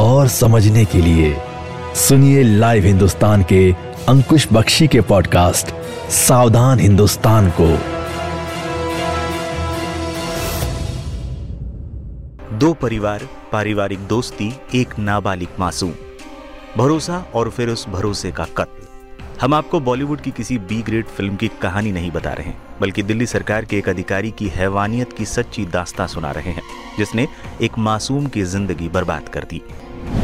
और समझने के लिए सुनिए लाइव हिंदुस्तान के अंकुश बख्शी के पॉडकास्ट सावधान हिंदुस्तान को। दो परिवार, पारिवारिक दोस्ती, एक नाबालिग मासूम। भरोसा और फिर उस भरोसे का कत्ल। हम आपको बॉलीवुड की किसी बी ग्रेड फ़िल्म की कहानी नहीं बता रहे हैं, बल्कि दिल्ली सरकार के एक अधिकारी की हैवानियत की सच्ची दास्तां सुना रहे हैं, जिसने एक मासूम की ज़िंदगी बर्बाद कर दी।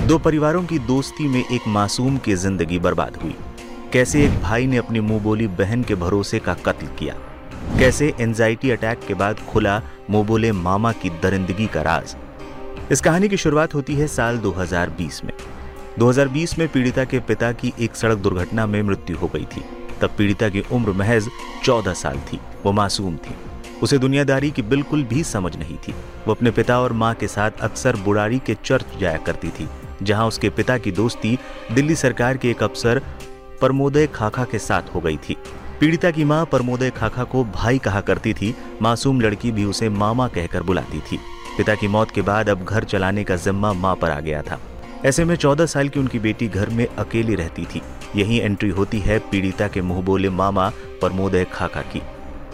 दो परिवारों की दोस्ती में एक मासूम की ज़िंदगी बर्बाद हुई। कैसे एक भाई ने अपनी मुँह बोली बहन के भरोसे का कत्ल किया? कैसे एंजाइटी अटैक के बाद खुला मुँह बोले मामा की दरिंदगी का राज? इस कहानी की शुरुआत होती है साल 2020 में। 2020 में पीड़िता के पिता की एक सड़क दुर्घटना में मृत्यु हो गई थी। तब पीड़िता की उम्र महज 14 साल थी। वो मासूम थी। उसे दुनियादारी की बिल्कुल भी समझ नहीं थी। वो अपने पिता और माँ के साथ अक्सर बुराड़ी के चर्च जाया करती थी। जहाँ उसके पिता की दोस्ती दिल्ली सरकार के एक अफसर प्रमोदय खाखा के साथ हो गई थी। पीड़िता की माँ प्रमोदय खाखा को भाई कहा करती थी। मासूम लड़की भी उसे मामा कहकर बुलाती थी। पिता की मौत के बाद अब घर चलाने का जिम्मा माँ पर आ गया था। ऐसे में चौदह साल की उनकी बेटी घर में अकेली रहती थी। यही एंट्री होती है पीड़िता के मुँह बोले मामा प्रमोदय खाका की।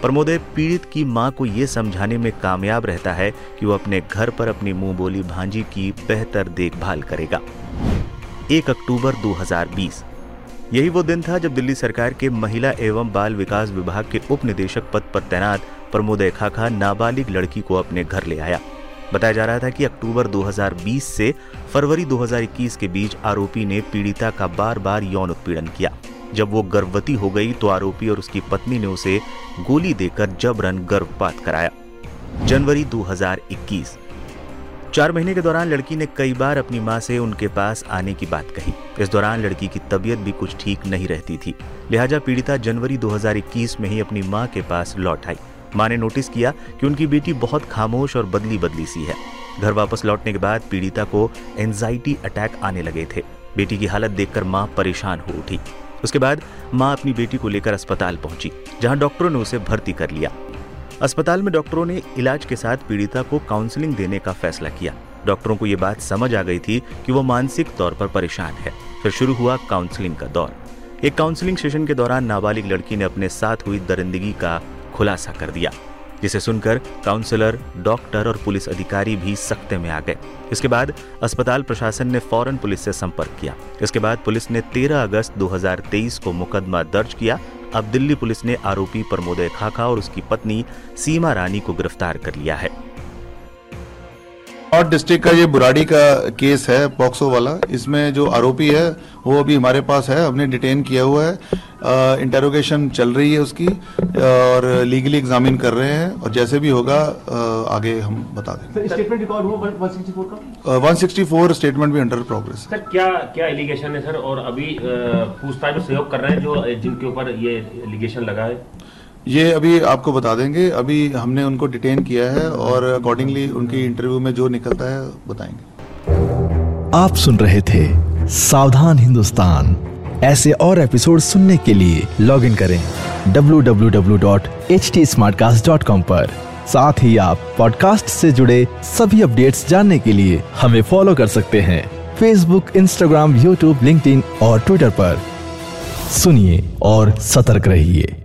प्रमोदय पीड़ित की माँ को यह समझाने में कामयाब रहता है कि वो अपने घर पर अपनी मुँह बोली भांजी की बेहतर देखभाल करेगा। एक अक्टूबर 2020 यही वो दिन था जब दिल्ली सरकार के महिला एवं बाल विकास विभाग के उप निदेशक पद पर तैनात प्रमोदय खाखा नाबालिग लड़की को अपने घर ले आया। बताया जा रहा था कि अक्टूबर 2020 से फरवरी 2021 के बीच आरोपी ने पीड़िता का बार बार यौन उत्पीड़न किया। जब वो गर्भवती हो गई तो आरोपी और उसकी पत्नी ने उसे गोली देकर जबरन गर्भपात कराया। जनवरी 2021 चार महीने के दौरान लड़की ने कई बार अपनी माँ से उनके पास आने की बात कही। इस दौरान लड़की की तबीयत भी कुछ ठीक नहीं रहती थी। लिहाजा पीड़िता जनवरी 2021 में ही अपनी माँ के पास लौट आई। माँ ने नोटिस किया कि उनकी बेटी बहुत खामोश और बदली बदली सी है। घर वापस लौटने के बाद पीड़िता को एंजाइटी अटैक आने लगे थे। बेटी की हालत देखकर माँ परेशान हो उठी। उसके बाद माँ अपनी बेटी को लेकर अस्पताल पहुँची, जहाँ डॉक्टरों ने उसे भर्ती कर लिया। अस्पताल में डॉक्टरों ने इलाज के साथ पीड़िता को काउंसलिंग देने का फैसला किया। डॉक्टरों को यह बात समझ आ गई थी कि वो मानसिक तौर पर परेशान है। फिर शुरू हुआ काउंसलिंग का दौर। एक काउंसलिंग सेशन के दौरान नाबालिग लड़की ने अपने साथ हुई दरिंदगी का खुलासा कर दिया। जिसे सुनकर काउंसलर, डॉक्टर और पुलिस अधिकारी भी सख्ते में आ गए। इसके बाद अस्पताल प्रशासन ने फ़ौरन पुलिस से संपर्क किया। इसके बाद पुलिस ने 13 अगस्त 2023 को मुकदमा दर्ज किया। अब दिल्ली पुलिस ने आरोपी प्रमोदय खाखा और उसकी पत्नी सीमा रानी को गिरफ़्तार कर लिया है। और डिस्ट्रिक्ट का ये बुराड़ी का केस है पॉक्सो वाला। इसमें जो आरोपी है वो अभी हमारे पास है हमने डिटेन किया हुआ है। इंटेरोगेशन चल रही है उसकी और लीगली एग्जामिन कर रहे हैं और जैसे भी होगा आ, आगे हम बता देंगे। स्टेटमेंट रिकॉर्ड हुआ 164 का? वन सिक्सटी फोर स्टेटमेंट भी अंडर प्रोग्रेस सर क्या क्या एलिगेशन है सर? और अभी पूछताछ में सहयोग कर रहे हैं जो जिनके ऊपर ये एलिगेशन लगा है? ये अभी आपको बता देंगे। अभी हमने उनको डिटेन किया है और अकॉर्डिंगली उनकी इंटरव्यू में जो निकलता है, बताएँगे। आप सुन रहे थे सावधान हिंदुस्तान। ऐसे और एपिसोड सुनने के लिए लॉग इन करें www.htsmartcast.com पर। साथ ही आप पॉडकास्ट से जुड़े सभी अपडेट्स जानने के लिए हमें फॉलो कर सकते हैं। फेसबुक इंस्टाग्राम यूट्यूब लिंक्डइन और ट्विटर पर। सुनिए और सतर्क रहिए।